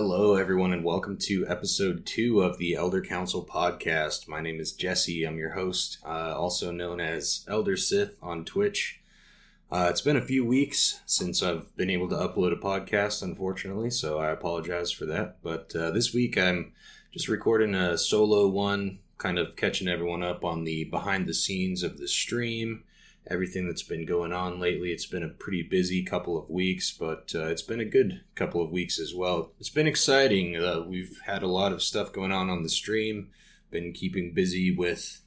Hello, everyone, and welcome to episode two of the Elder Council podcast. My name is Jesse. I'm your host, uh, also known as Elder Sith on Twitch. Uh, it's been a few weeks since I've been able to upload a podcast, unfortunately, so I apologize for that. But uh, this week I'm just recording a solo one, kind of catching everyone up on the behind the scenes of the stream everything that's been going on lately. It's been a pretty busy couple of weeks, but uh, it's been a good couple of weeks as well. It's been exciting. Uh, we've had a lot of stuff going on on the stream. Been keeping busy with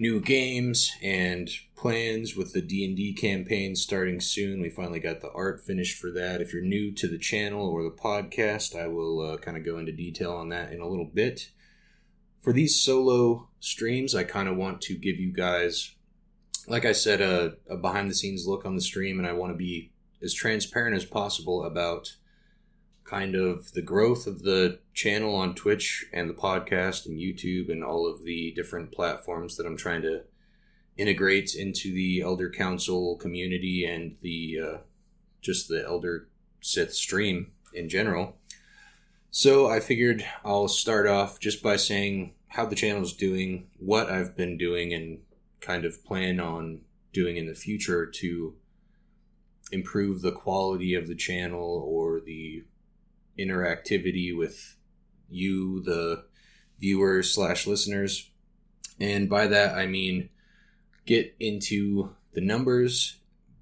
new games and plans with the D&D campaign starting soon. We finally got the art finished for that. If you're new to the channel or the podcast, I will uh, kind of go into detail on that in a little bit. For these solo streams, I kind of want to give you guys like I said, a, a behind the scenes look on the stream, and I want to be as transparent as possible about kind of the growth of the channel on Twitch and the podcast and YouTube and all of the different platforms that I'm trying to integrate into the Elder Council community and the uh, just the Elder Sith stream in general. So I figured I'll start off just by saying how the channel is doing, what I've been doing, and kind of plan on doing in the future to improve the quality of the channel or the interactivity with you, the viewers slash listeners. And by that, I mean get into the numbers,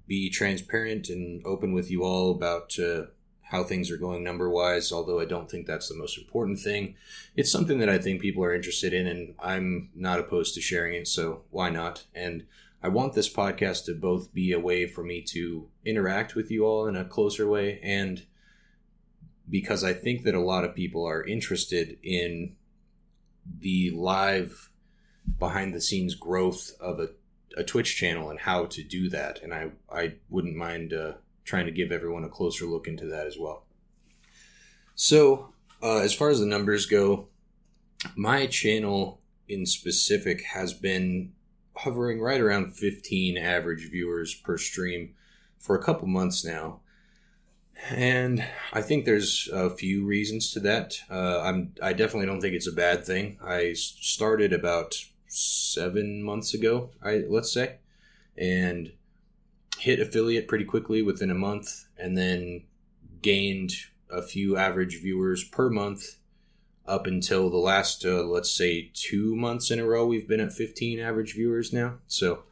be transparent and open with you all about uh, how things are going number wise, although I don't think that's the most important thing. It's something that I think people are interested in, and I'm not opposed to sharing it, so why not? And I want this podcast to both be a way for me to interact with you all in a closer way, and because I think that a lot of people are interested in the live behind the scenes growth of a, a Twitch channel and how to do that. And I, I wouldn't mind uh, trying to give everyone a closer look into that as well. So, uh, as far as the numbers go, my channel in specific has been hovering right around 15 average viewers per stream for a couple months now. And I think there's a few reasons to that. Uh, I'm I definitely don't think it's a bad thing. I started about seven months ago, I let's say, and hit affiliate pretty quickly within a month and then gained a few average viewers per month up until the last uh, let's say two months in a row we've been at 15 average viewers now. So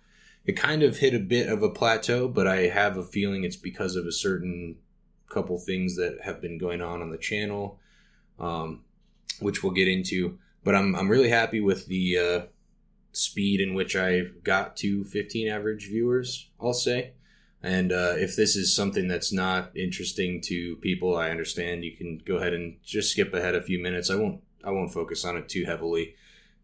it kind of hit a bit of a plateau but i have a feeling it's because of a certain couple things that have been going on on the channel um, which we'll get into. But i'm, I'm really happy with the uh, speed in which I got to 15 average viewers, I'll say. And uh, if this is something that's not interesting to people, I understand. You can go ahead and just skip ahead a few minutes. I won't. I won't focus on it too heavily.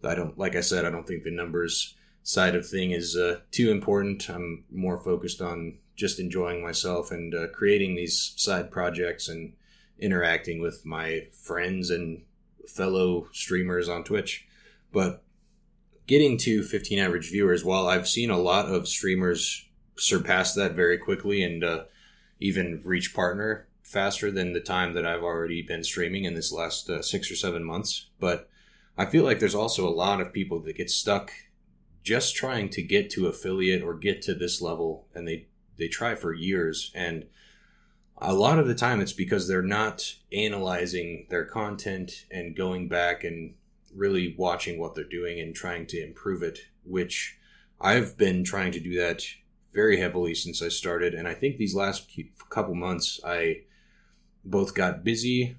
I don't. Like I said, I don't think the numbers side of thing is uh, too important. I'm more focused on just enjoying myself and uh, creating these side projects and interacting with my friends and fellow streamers on Twitch. But getting to 15 average viewers, while I've seen a lot of streamers surpass that very quickly and uh, even reach partner faster than the time that I've already been streaming in this last uh, six or seven months. But I feel like there's also a lot of people that get stuck just trying to get to affiliate or get to this level and they they try for years and a lot of the time it's because they're not analyzing their content and going back and really watching what they're doing and trying to improve it, which I've been trying to do that very heavily since I started. And I think these last couple months, I both got busy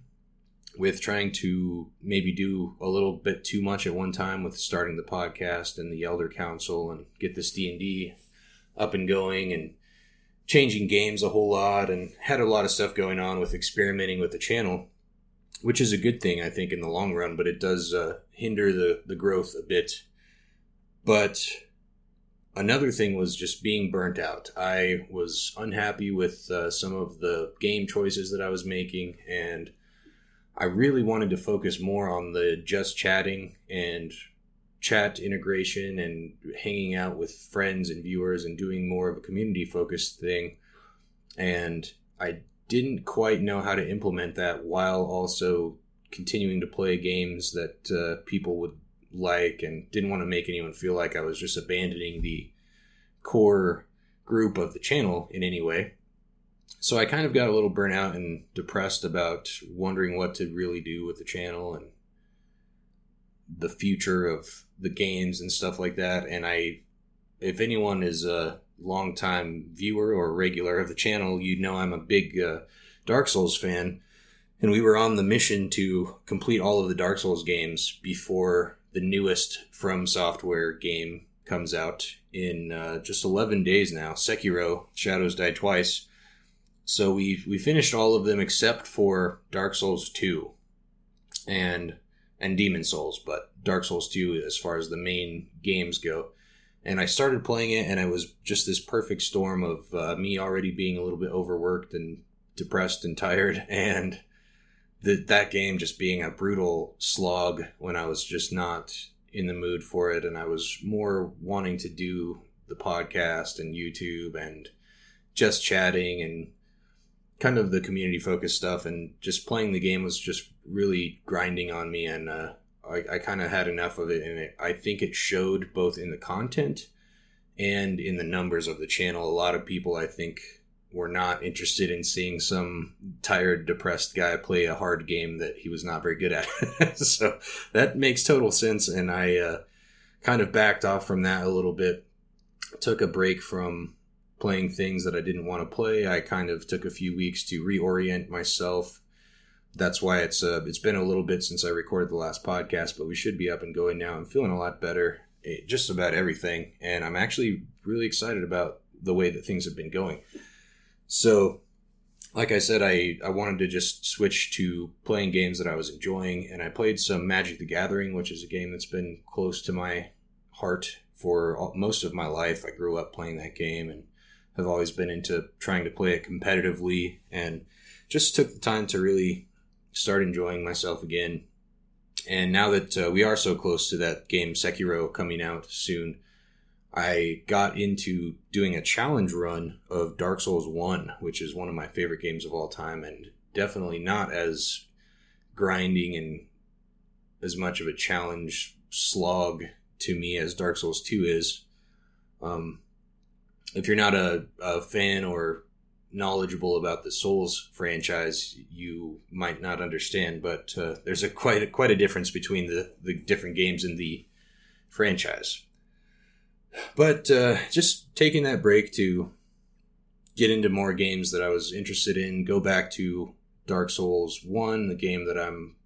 with trying to maybe do a little bit too much at one time with starting the podcast and the Elder Council and get this D and D up and going and changing games a whole lot and had a lot of stuff going on with experimenting with the channel which is a good thing, I think, in the long run, but it does uh, hinder the, the growth a bit. But another thing was just being burnt out. I was unhappy with uh, some of the game choices that I was making, and I really wanted to focus more on the just chatting and chat integration and hanging out with friends and viewers and doing more of a community focused thing. And I didn't quite know how to implement that while also continuing to play games that uh, people would like and didn't want to make anyone feel like I was just abandoning the core group of the channel in any way. So I kind of got a little burnout and depressed about wondering what to really do with the channel and the future of the games and stuff like that. And I, if anyone is a longtime viewer or regular of the channel, you know I'm a big uh, Dark Souls fan. And we were on the mission to complete all of the Dark Souls games before the newest From Software game comes out in uh, just 11 days now. Sekiro, Shadows Die Twice. So we we finished all of them except for Dark Souls 2 and and Demon Souls, but Dark Souls 2 as far as the main games go. And I started playing it and it was just this perfect storm of uh, me already being a little bit overworked and depressed and tired and the, that game just being a brutal slog when I was just not in the mood for it and I was more wanting to do the podcast and YouTube and just chatting and kind of the community focused stuff and just playing the game was just really grinding on me and uh, I, I kind of had enough of it and it, I think it showed both in the content and in the numbers of the channel. A lot of people I think were not interested in seeing some tired, depressed guy play a hard game that he was not very good at. so that makes total sense. And I uh, kind of backed off from that a little bit. Took a break from playing things that I didn't want to play. I kind of took a few weeks to reorient myself. That's why it's uh, it's been a little bit since I recorded the last podcast, but we should be up and going now. I'm feeling a lot better, eh, just about everything, and I'm actually really excited about the way that things have been going. So, like I said, I, I wanted to just switch to playing games that I was enjoying, and I played some Magic the Gathering, which is a game that's been close to my heart for all, most of my life. I grew up playing that game and have always been into trying to play it competitively, and just took the time to really start enjoying myself again. And now that uh, we are so close to that game Sekiro coming out soon, I got into doing a challenge run of Dark Souls 1, which is one of my favorite games of all time and definitely not as grinding and as much of a challenge slog to me as Dark Souls 2 is. Um, if you're not a, a fan or knowledgeable about the Souls franchise, you might not understand, but uh, there's a quite a, quite a difference between the, the different games in the franchise. But uh, just taking that break to get into more games that I was interested in, go back to Dark Souls 1, the game that I'm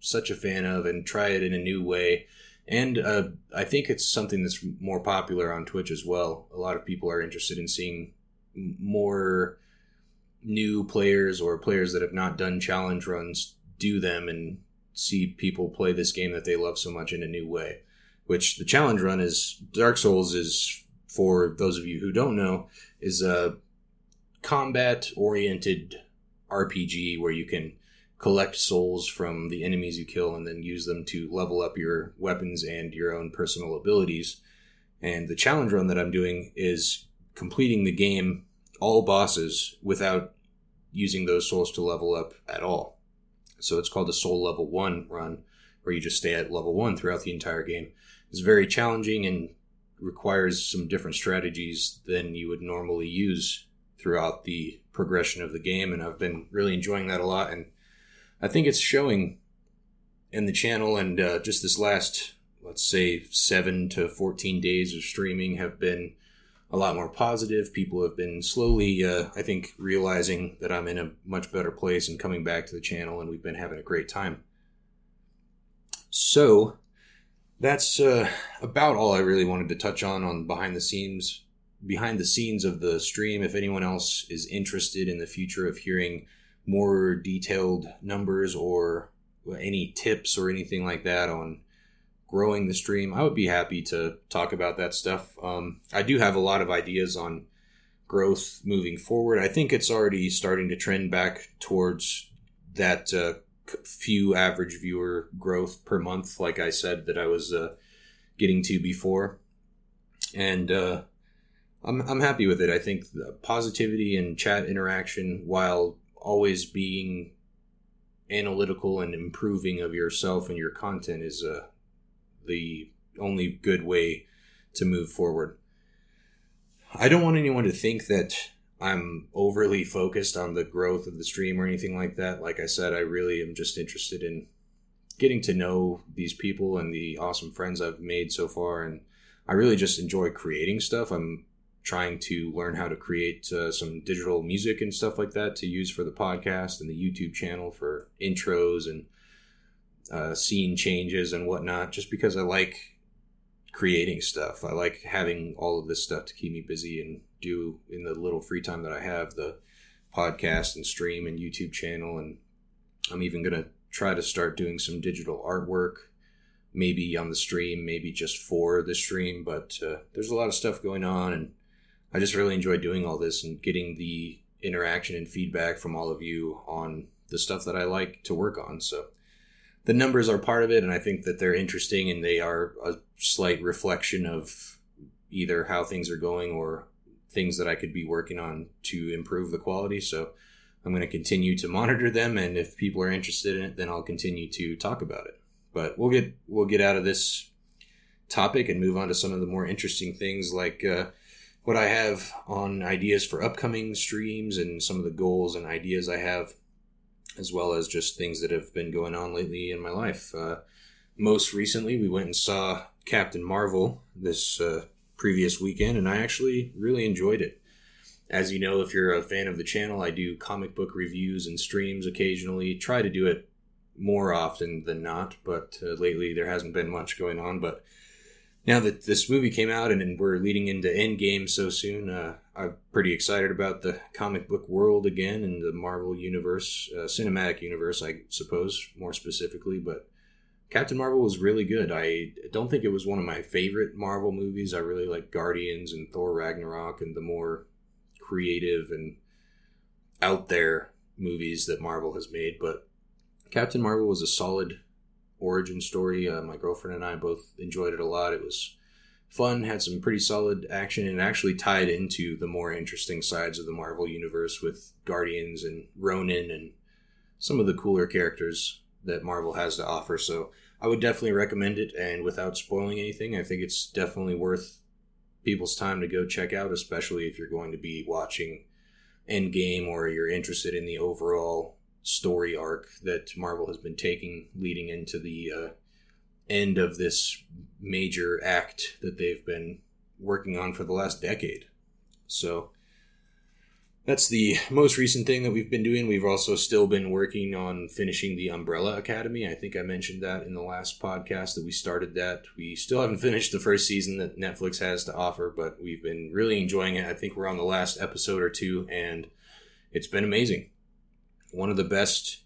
such a fan of, and try it in a new way. And uh, I think it's something that's more popular on Twitch as well. A lot of people are interested in seeing more new players or players that have not done challenge runs do them and see people play this game that they love so much in a new way which the challenge run is Dark Souls is for those of you who don't know is a combat oriented RPG where you can collect souls from the enemies you kill and then use them to level up your weapons and your own personal abilities. And the challenge run that I'm doing is completing the game all bosses without using those souls to level up at all. So it's called the soul level 1 run where you just stay at level 1 throughout the entire game It's very challenging and requires some different strategies than you would normally use throughout the progression of the game. And I've been really enjoying that a lot. And I think it's showing in the channel. And uh, just this last, let's say, seven to 14 days of streaming have been a lot more positive. People have been slowly, uh, I think, realizing that I'm in a much better place and coming back to the channel, and we've been having a great time. So, that's uh, about all I really wanted to touch on on behind the scenes behind the scenes of the stream. If anyone else is interested in the future of hearing more detailed numbers or any tips or anything like that on growing the stream, I would be happy to talk about that stuff. Um, I do have a lot of ideas on growth moving forward. I think it's already starting to trend back towards that uh, few average viewer growth per month, like I said that I was uh, getting to before, and uh, I'm I'm happy with it. I think positivity and chat interaction, while always being analytical and improving of yourself and your content is uh, the only good way to move forward. I don't want anyone to think that I'm overly focused on the growth of the stream or anything like that. Like I said, I really am just interested in getting to know these people and the awesome friends I've made so far. And I really just enjoy creating stuff. I'm trying to learn how to create uh, some digital music and stuff like that to use for the podcast and the YouTube channel for intros and uh, scene changes and whatnot, just because I like creating stuff. I like having all of this stuff to keep me busy and do in the little free time that I have the podcast and stream and YouTube channel. And I'm even going to try to start doing some digital artwork maybe on the stream, maybe just for the stream. But uh, there's a lot of stuff going on, and I just really enjoy doing all this and getting the interaction and feedback from all of you on the stuff that I like to work on. So the numbers are part of it, and I think that they're interesting and they are a slight reflection of either how things are going or things that I could be working on to improve the quality. So I'm going to continue to monitor them, and if people are interested in it, then I'll continue to talk about it. But we'll get we'll get out of this topic and move on to some of the more interesting things like uh, what I have on ideas for upcoming streams and some of the goals and ideas I have, as well as just things that have been going on lately in my life. Uh, most recently, we went and saw Captain Marvel this uh, previous weekend, and I actually really enjoyed it. As you know, if you're a fan of the channel, I do comic book reviews and streams occasionally. Try to do it more often than not, but uh, lately there hasn't been much going on. But now that this movie came out and, we're leading into Endgame so soon, uh, I'm pretty excited about the comic book world again and the Marvel universe, uh, cinematic universe, I suppose, more specifically. But Captain Marvel was really good. I don't think it was one of my favorite Marvel movies. I really like Guardians and Thor Ragnarok and the more creative and out there movies that Marvel has made. But Captain Marvel was a solid origin story. Uh, my girlfriend and I both enjoyed it a lot. It was fun, had some pretty solid action, and actually tied into the more interesting sides of the Marvel universe with Guardians and Ronan and some of the cooler characters that Marvel has to offer. So I would definitely recommend it. And without spoiling anything, I think it's definitely worth people's time to go check out, especially if you're going to be watching Endgame or you're interested in the overall story arc that Marvel has been taking leading into the uh, end of this major act that they've been working on for the last decade. So that's the most recent thing that we've been doing. We've also still been working on finishing the Umbrella Academy. I think I mentioned that in the last podcast that we started that. We still haven't finished the first season that Netflix has to offer, but we've been really enjoying it. I think we're on the last episode or two, and it's been amazing one of the best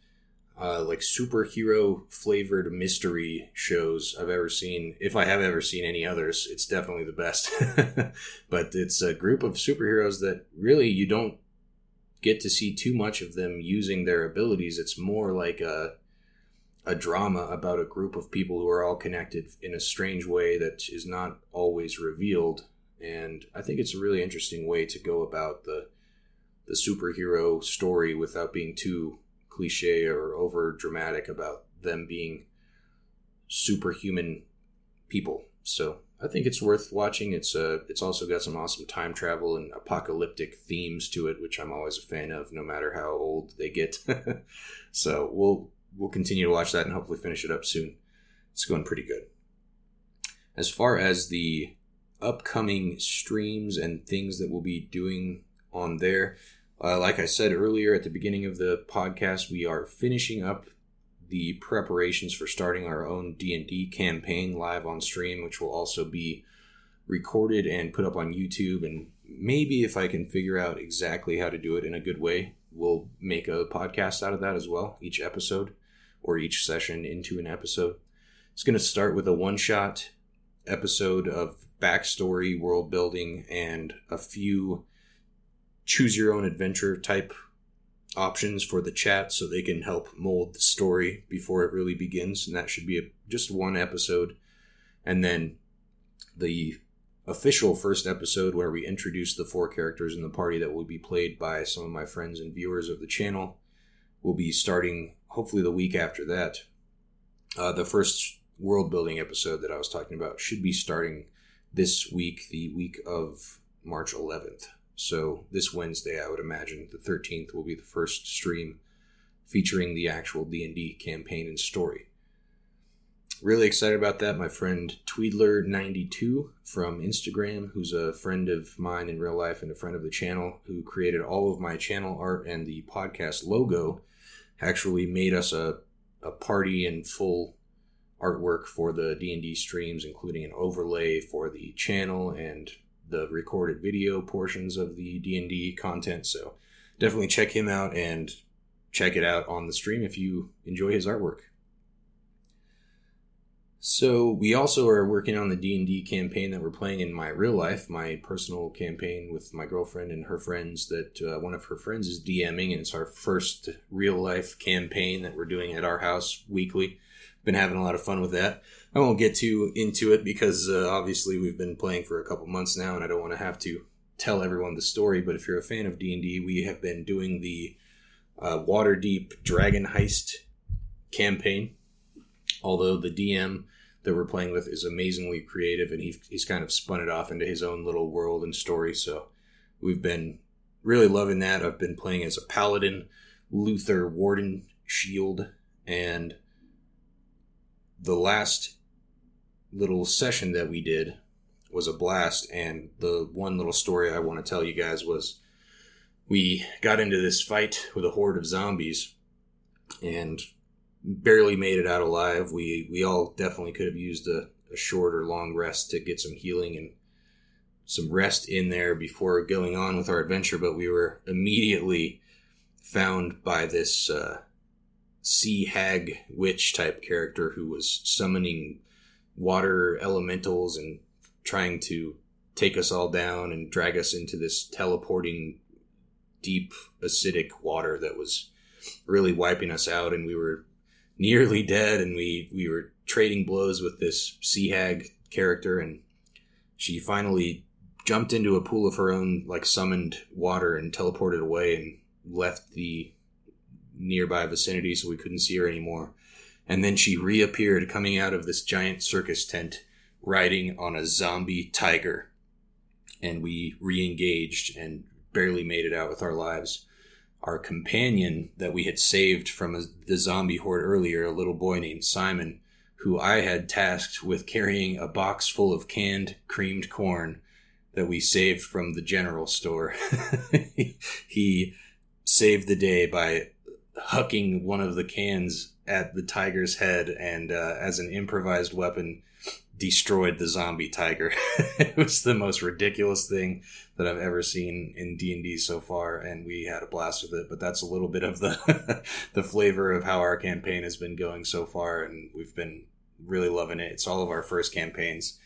uh, like superhero flavored mystery shows I've ever seen. If I have ever seen any others, it's definitely the best. but it's a group of superheroes that really you don't get to see too much of them using their abilities. It's more like a a drama about a group of people who are all connected in a strange way that is not always revealed. And I think it's a really interesting way to go about the the superhero story without being too cliche or over dramatic about them being superhuman people. So I think it's worth watching. It's uh, it's also got some awesome time travel and apocalyptic themes to it, which I'm always a fan of, no matter how old they get. so we'll we'll continue to watch that and hopefully finish it up soon. It's going pretty good. As far as the upcoming streams and things that we'll be doing on there. Uh, like I said earlier at the beginning of the podcast, we are finishing up the preparations for starting our own D&D campaign live on stream, which will also be recorded and put up on YouTube. And maybe if I can figure out exactly how to do it in a good way, we'll make a podcast out of that as well, each episode or each session into an episode. It's going to start with a one shot episode of backstory, world building, and a few choose your own adventure type options for the chat so they can help mold the story before it really begins and that should be a, just one episode and then the official first episode where we introduce the four characters in the party that will be played by some of my friends and viewers of the channel will be starting hopefully the week after that. Uh, the first world building episode that I was talking about should be starting this week, the week of March 11th. So this Wednesday, I would imagine the 13th will be the first stream featuring the actual D&D campaign and story. Really excited about that. My friend Tweedler92 from Instagram, who's a friend of mine in real life and a friend of the channel, who created all of my channel art and the podcast logo, actually made us a, a party and full artwork for the D&D streams, including an overlay for the channel and the recorded video portions of the D&D content. So definitely check him out and check it out on the stream if you enjoy his artwork. So we also are working on the D&D campaign that we're playing in my real life, my personal campaign with my girlfriend and her friends that uh, one of her friends is DMing and it's our first real life campaign that we're doing at our house weekly. Been having a lot of fun with that. I won't get too into it because uh, obviously we've been playing for a couple months now and I don't want to have to tell everyone the story, but if you're a fan of D&D, we have been doing the uh, Waterdeep Dragon Heist campaign. Although the DM that we're playing with is amazingly creative and he, he's kind of spun it off into his own little world and story. So we've been really loving that. I've been playing as a paladin, Luther Warden Shield, and the last little session that we did was a blast. And the one little story I want to tell you guys was we got into this fight with a horde of zombies and barely made it out alive. We we all definitely could have used a, a short or long rest to get some healing and some rest in there before going on with our adventure, but we were immediately found by this uh, sea hag witch type character who was summoning water elementals and trying to take us all down and drag us into this teleporting deep acidic water that was really wiping us out. And we were nearly dead. And we we were trading blows with this sea hag character. And she finally jumped into a pool of her own like summoned water and teleported away and left the nearby vicinity so we couldn't see her anymore and then she reappeared coming out of this giant circus tent riding on a zombie tiger and we re-engaged and barely made it out with our lives our companion that we had saved from a, the zombie horde earlier, a little boy named Simon, who I had tasked with carrying a box full of canned creamed corn that we saved from the general store. he saved the day by hucking one of the cans at the tiger's head and uh, as an improvised weapon destroyed the zombie tiger. it was the most ridiculous thing that I've ever seen in D and D so far, and we had a blast with it. But that's a little bit of the the flavor of how our campaign has been going so far, and we've been really loving it. It's all of our first campaigns,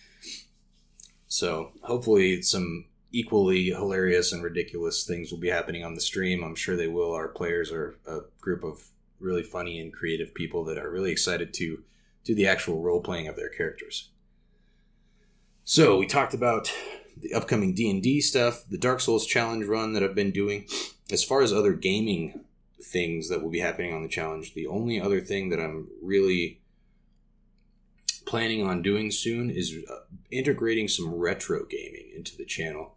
so hopefully some equally hilarious and ridiculous things will be happening on the stream. I'm sure they will. Our players are a group of really funny and creative people that are really excited to do the actual role playing of their characters. So we talked about the upcoming D and D stuff, the Dark Souls challenge run that I've been doing. As far as other gaming things that will be happening on the challenge, the only other thing that I'm really planning on doing soon is uh, integrating some retro gaming into the channel.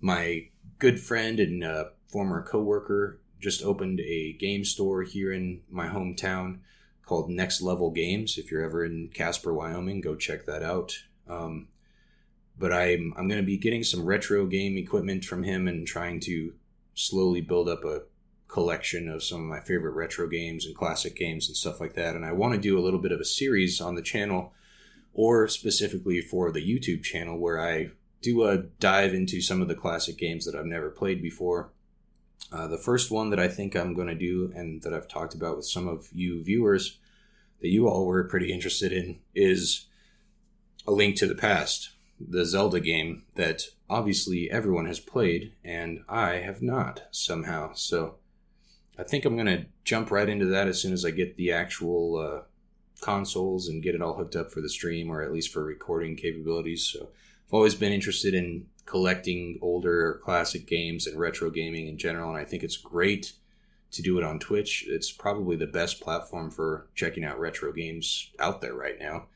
My good friend and uh, former coworker just opened a game store here in my hometown called Next Level Games. If you're ever in Casper, Wyoming, go check that out. Um, but I'm I'm going to be getting some retro game equipment from him and trying to slowly build up a collection of some of my favorite retro games and classic games and stuff like that. And I want to do a little bit of a series on the channel, or specifically for the YouTube channel, where I do a dive into some of the classic games that I've never played before. Uh, the first one that I think I'm going to do, and that I've talked about with some of you viewers that you all were pretty interested in, is A Link to the Past the Zelda game that obviously everyone has played and I have not somehow. So I think I'm going to jump right into that as soon as I get the actual uh, consoles and get it all hooked up for the stream or at least for recording capabilities. So I've always been interested in collecting older classic games and retro gaming in general, and I think it's great to do it on Twitch. It's probably the best platform for checking out retro games out there right now.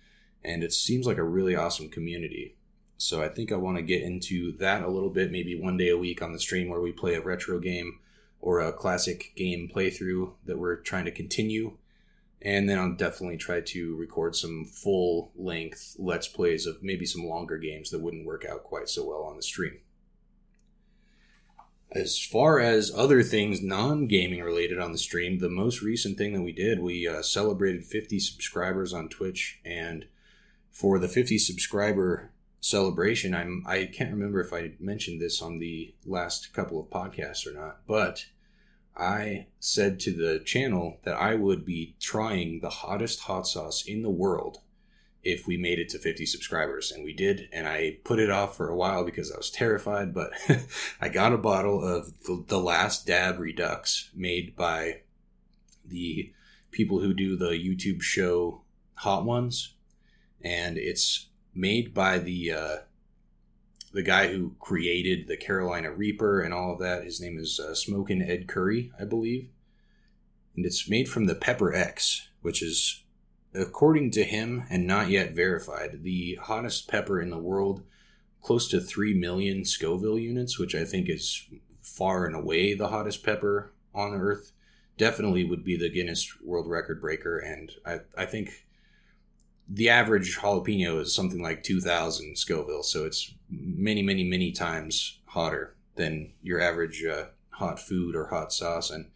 And it seems like a really awesome community. So I think I want to get into that a little bit, maybe one day a week on the stream where we play a retro game or a classic game playthrough that we're trying to continue. And then I'll definitely try to record some full length Let's Plays of maybe some longer games that wouldn't work out quite so well on the stream. As far as other things non gaming related on the stream, the most recent thing that we did, we uh, celebrated 50 subscribers on Twitch. And for the 50 subscriber celebration, I'm, I can't remember if I mentioned this on the last couple of podcasts or not, but I said to the channel that I would be trying the hottest hot sauce in the world if we made it to 50 subscribers and we did and i put it off for a while because i was terrified but i got a bottle of the, last dab redux made by the people who do the youtube show hot ones and it's made by the uh, the guy who created the carolina reaper and all of that his name is uh, smoking ed Currie i believe and it's made from the pepper x which is according to him, and not yet verified, the hottest pepper in the world, close to 3 million Scoville units, which I think is far and away the hottest pepper on Earth. Definitely would be the Guinness World Record breaker, and I, I think the average jalapeno is something like 2,000 Scoville, so it's many, many, many times hotter than your average uh, hot food or hot sauce. And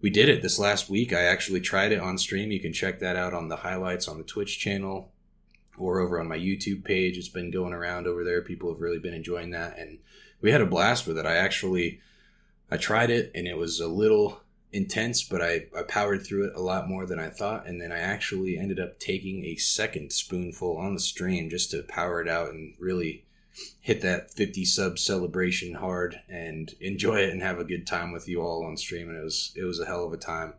we did it this last week. I actually tried it on stream. You can check that out on the highlights on the Twitch channel or over on my YouTube page. It's been going around over there. People have really been enjoying that and we had a blast with it. I actually I tried it and it was a little intense, but I, I powered through it a lot more than I thought. And then I actually ended up taking a second spoonful on the stream just to power it out and really hit that 50 sub celebration hard and enjoy it and have a good time with you all on stream. And it was it was a hell of a time.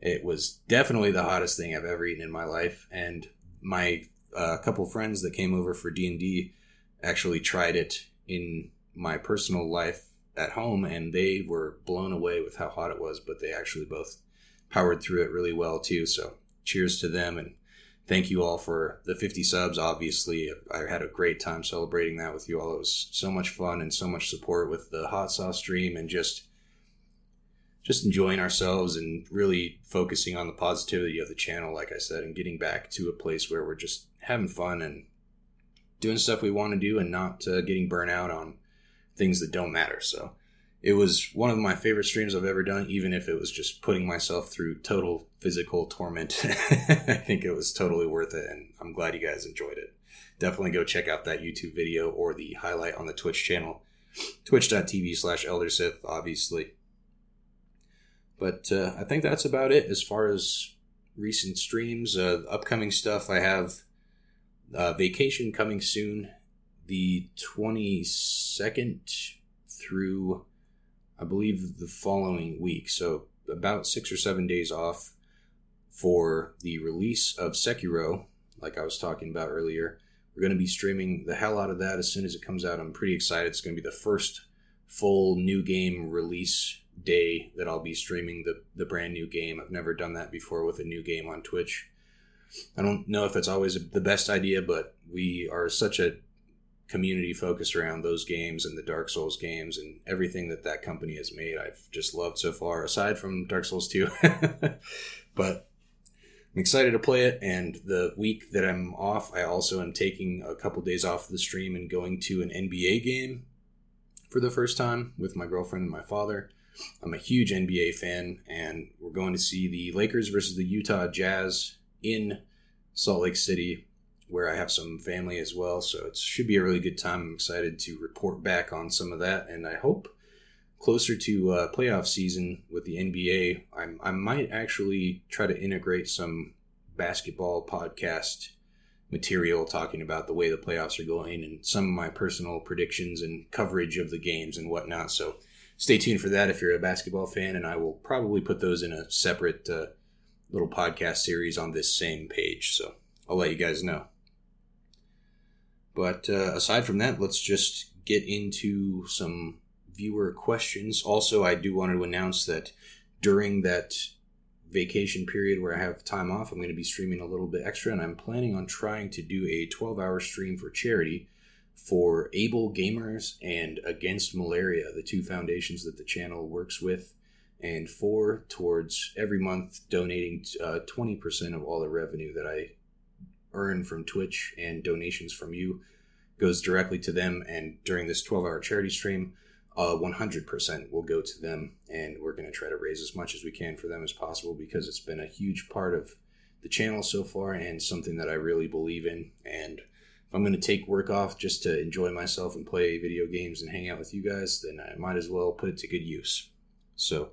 It was definitely the hottest thing i've ever eaten in my life. And my uh, couple friends that came over for d&d actually tried it in my personal life at home and they were blown away with how hot it was but they actually both powered through it really well too so cheers to them and thank you all for the 50 subs. Obviously, I had a great time celebrating that with you all. It was so much fun and so much support with the hot sauce stream and just just enjoying ourselves and really focusing on the positivity of the channel like I said and getting back to a place where we're just having fun and doing stuff we want to do and not uh, getting burnt out on things that don't matter. So, it was one of my favorite streams I've ever done, even if it was just putting myself through total physical torment. I think it was totally worth it, and I'm glad you guys enjoyed it. Definitely go check out that YouTube video or the highlight on the Twitch channel, twitch.tv slash eldersith, obviously. But uh, I think that's about it as far as recent streams. Uh, upcoming stuff, I have uh, vacation coming soon, the 22nd through I believe, the following week. So about six or seven days off for the release of Sekiro, like I was talking about earlier. We're going to be streaming the hell out of that as soon as it comes out. I'm pretty excited. It's going to be the first full new game release day that I'll be streaming the, the brand new game. I've never done that before with a new game on Twitch. I don't know if it's always the best idea, but we are such a community focused around those games and the Dark Souls games and everything that that company has made. I've just loved so far, aside from Dark Souls 2. but I'm excited to play it. And the week that I'm off, I also am taking a couple days off the stream and going to an NBA game for the first time with my girlfriend and my father. I'm a huge NBA fan, and we're going to see the Lakers versus the Utah Jazz in Salt Lake City where I have some family as well. So it should be a really good time. I'm excited to report back on some of that, and I hope closer to uh, playoff season with the NBA, I'm, I might actually try to integrate some basketball podcast material talking about the way the playoffs are going and some of my personal predictions and coverage of the games and whatnot. So stay tuned for that if you're a basketball fan, and I will probably put those in a separate uh, little podcast series on this same page. So I'll let you guys know. But uh, aside from that, let's just get into some viewer questions. Also, I do want to announce that during that vacation period where I have time off, I'm going to be streaming a little bit extra, and I'm planning on trying to do a 12 hour stream for charity for Able Gamers and Against Malaria, the two foundations that the channel works with, and four towards every month donating uh, 20% of all the revenue that I earn from Twitch and donations from you goes directly to them. And during this 12 hour charity stream, uh, 100% will go to them. And we're going to try to raise as much as we can for them as possible because it's been a huge part of the channel so far and something that I really believe in. And if I'm going to take work off just to enjoy myself and play video games and hang out with you guys, then I might as well put it to good use. So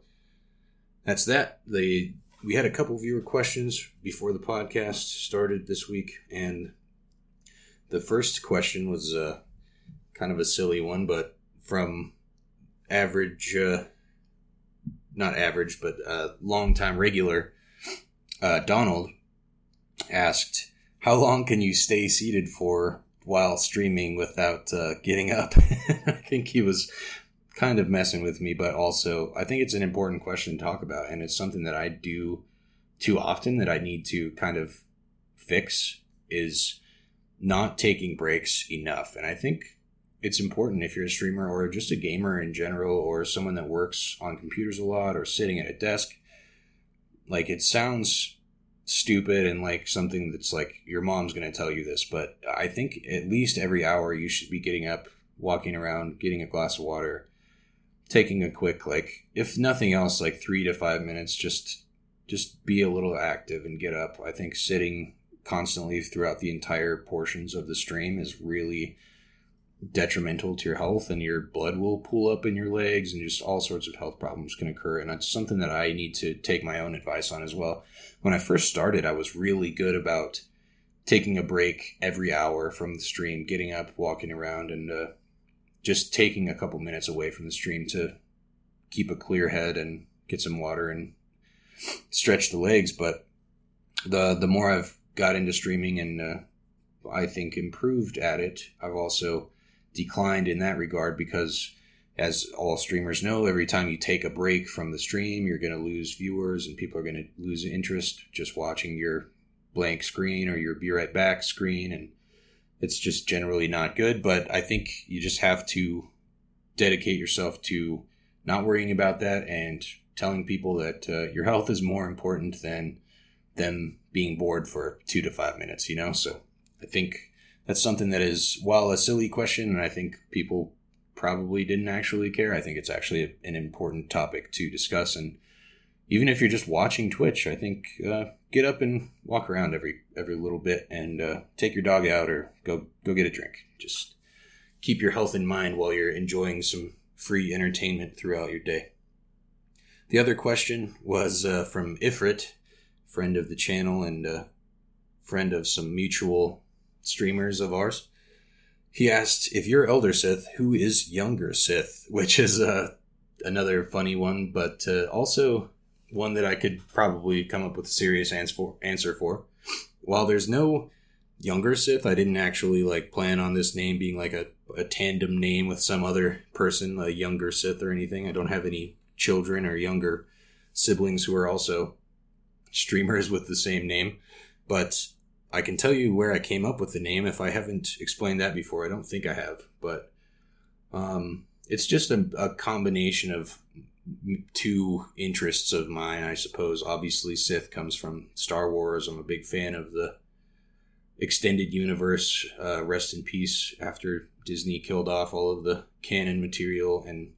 that's that. They we had a couple viewer questions before the podcast started this week, and the first question was uh, kind of a silly one, but from average, uh, not average, but uh, long time regular, uh, Donald asked, "How long can you stay seated for while streaming without uh, getting up?" I think he was kind of messing with me, but also I think it's an important question to talk about, and it's something that I do too often that I need to kind of fix is not taking breaks enough. And I think it's important if you're a streamer or just a gamer in general or someone that works on computers a lot or sitting at a desk. Like it sounds stupid and like something that's like your mom's going to tell you this, but I think at least every hour you should be getting up, walking around, getting a glass of water, taking a quick like if nothing else like 3 to 5 minutes just just be a little active and get up. I think sitting constantly throughout the entire portions of the stream is really detrimental to your health and your blood will pool up in your legs and just all sorts of health problems can occur and that's something that I need to take my own advice on as well. When I first started, I was really good about taking a break every hour from the stream, getting up, walking around and uh, just taking a couple minutes away from the stream to keep a clear head and get some water and stretch the legs but the the more I've got into streaming and uh, I think improved at it, I've also declined in that regard because, as all streamers know, every time you take a break from the stream, you're going to lose viewers and people are going to lose interest just watching your blank screen or your be right back screen. And it's just generally not good. But I think you just have to dedicate yourself to not worrying about that and telling people that uh, your health is more important than them being bored for two to five minutes, you know? So I think that's something that is, while a silly question, and I think people probably didn't actually care, I think it's actually an important topic to discuss. And even if you're just watching Twitch, I think uh, get up and walk around every every little bit and uh, take your dog out or go go get a drink. Just keep your health in mind while you're enjoying some free entertainment throughout your day. The other question was uh, from Ifrit, friend of the channel and a friend of some mutual streamers of ours. He asked, if you're Elder Sith, who is younger Sith? Which is uh, another funny one, but uh, also one that I could probably come up with a serious answer for. While there's no younger Sith, I didn't actually like plan on this name being like a, a tandem name with some other person, a younger Sith or anything. I don't have any children or younger siblings who are also streamers with the same name, but I can tell you where I came up with the name if I haven't explained that before. I don't think I have, but um, it's just a, a combination of two interests of mine, I suppose. Obviously, Sith comes from Star Wars. I'm a big fan of the extended universe. Uh, rest in peace after Disney killed off all of the canon material and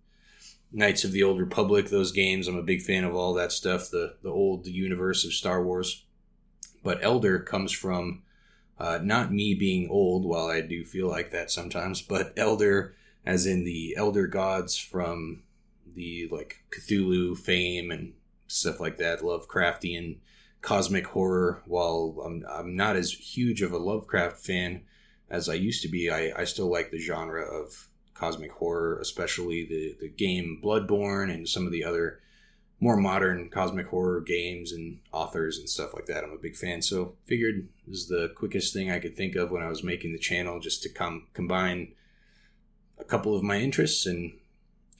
Knights of the Old Republic, those games. I'm a big fan of all that stuff, the the old universe of Star Wars. But Elder comes from uh, not me being old, while I do feel like that sometimes, but Elder as in the Elder gods from the like Cthulhu fame and stuff like that, Lovecraftian cosmic horror. While I'm, I'm not as huge of a Lovecraft fan as I used to be, I, I still like the genre of cosmic horror, especially the, the game Bloodborne and some of the other more modern cosmic horror games and authors and stuff like that. I'm a big fan, so figured this is the quickest thing I could think of when I was making the channel, just to com- combine a couple of my interests and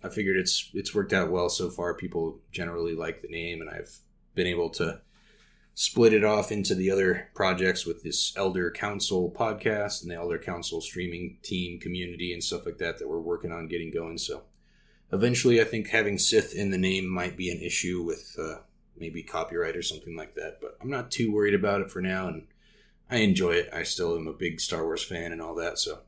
I figured it's it's worked out well so far. People generally like the name, and I've been able to split it off into the other projects with this Elder Council podcast and the Elder Council streaming team community and stuff like that that we're working on getting going. So eventually, I think having Sith in the name might be an issue with uh, maybe copyright or something like that, but I'm not too worried about it for now, and I enjoy it. I still am a big Star Wars fan and all that, so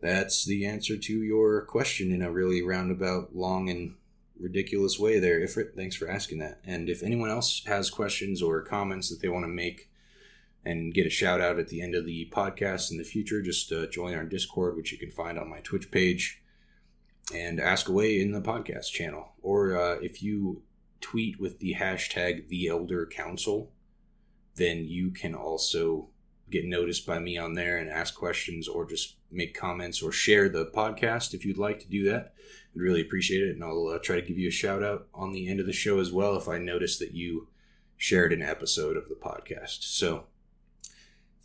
that's the answer to your question in a really roundabout, long, and ridiculous way there, Ifrit. Thanks for asking that. And if anyone else has questions or comments that they want to make and get a shout out at the end of the podcast in the future, just uh, join our Discord, which you can find on my Twitch page, and ask away in the podcast channel. Or uh, if you tweet with the hashtag the Elder Council, then you can also get noticed by me on there and ask questions or just make comments or share the podcast if you'd like to do that. I'd really appreciate it. And I'll uh, try to give you a shout out on the end of the show as well if I notice that you shared an episode of the podcast. So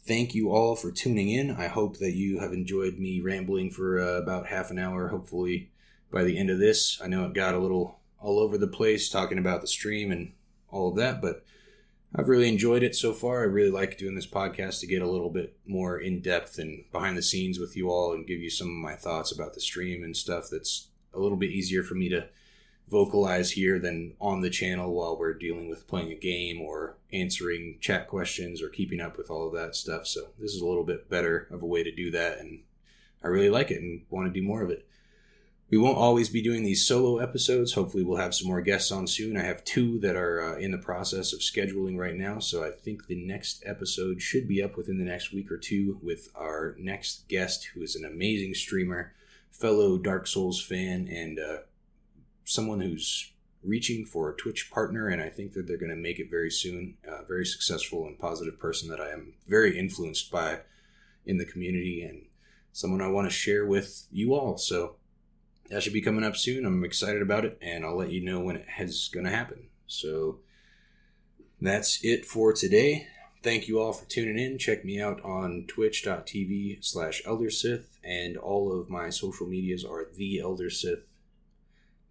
thank you all for tuning in. I hope that you have enjoyed me rambling for uh, about half an hour. Hopefully, by the end of this, I know it got a little all over the place talking about the stream and all of that, but I've really enjoyed it so far. I really like doing this podcast to get a little bit more in depth and behind the scenes with you all and give you some of my thoughts about the stream and stuff that's a little bit easier for me to vocalize here than on the channel while we're dealing with playing a game or answering chat questions or keeping up with all of that stuff. So this is a little bit better of a way to do that and I really like it and want to do more of it. We won't always be doing these solo episodes. Hopefully, we'll have some more guests on soon. I have two that are uh, in the process of scheduling right now, so I think the next episode should be up within the next week or two with our next guest, who is an amazing streamer, fellow Dark Souls fan, and uh, someone who's reaching for a Twitch partner, and I think that they're going to make it very soon. A very successful and positive person that I am very influenced by in the community, and someone I want to share with you all. So that should be coming up soon. I'm excited about it, and I'll let you know when it is going to happen. So that's it for today. Thank you all for tuning in. Check me out on twitch.tv slash eldersith, and all of my social medias are the elder sith.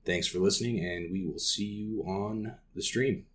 Thanks for listening, and we will see you on the stream.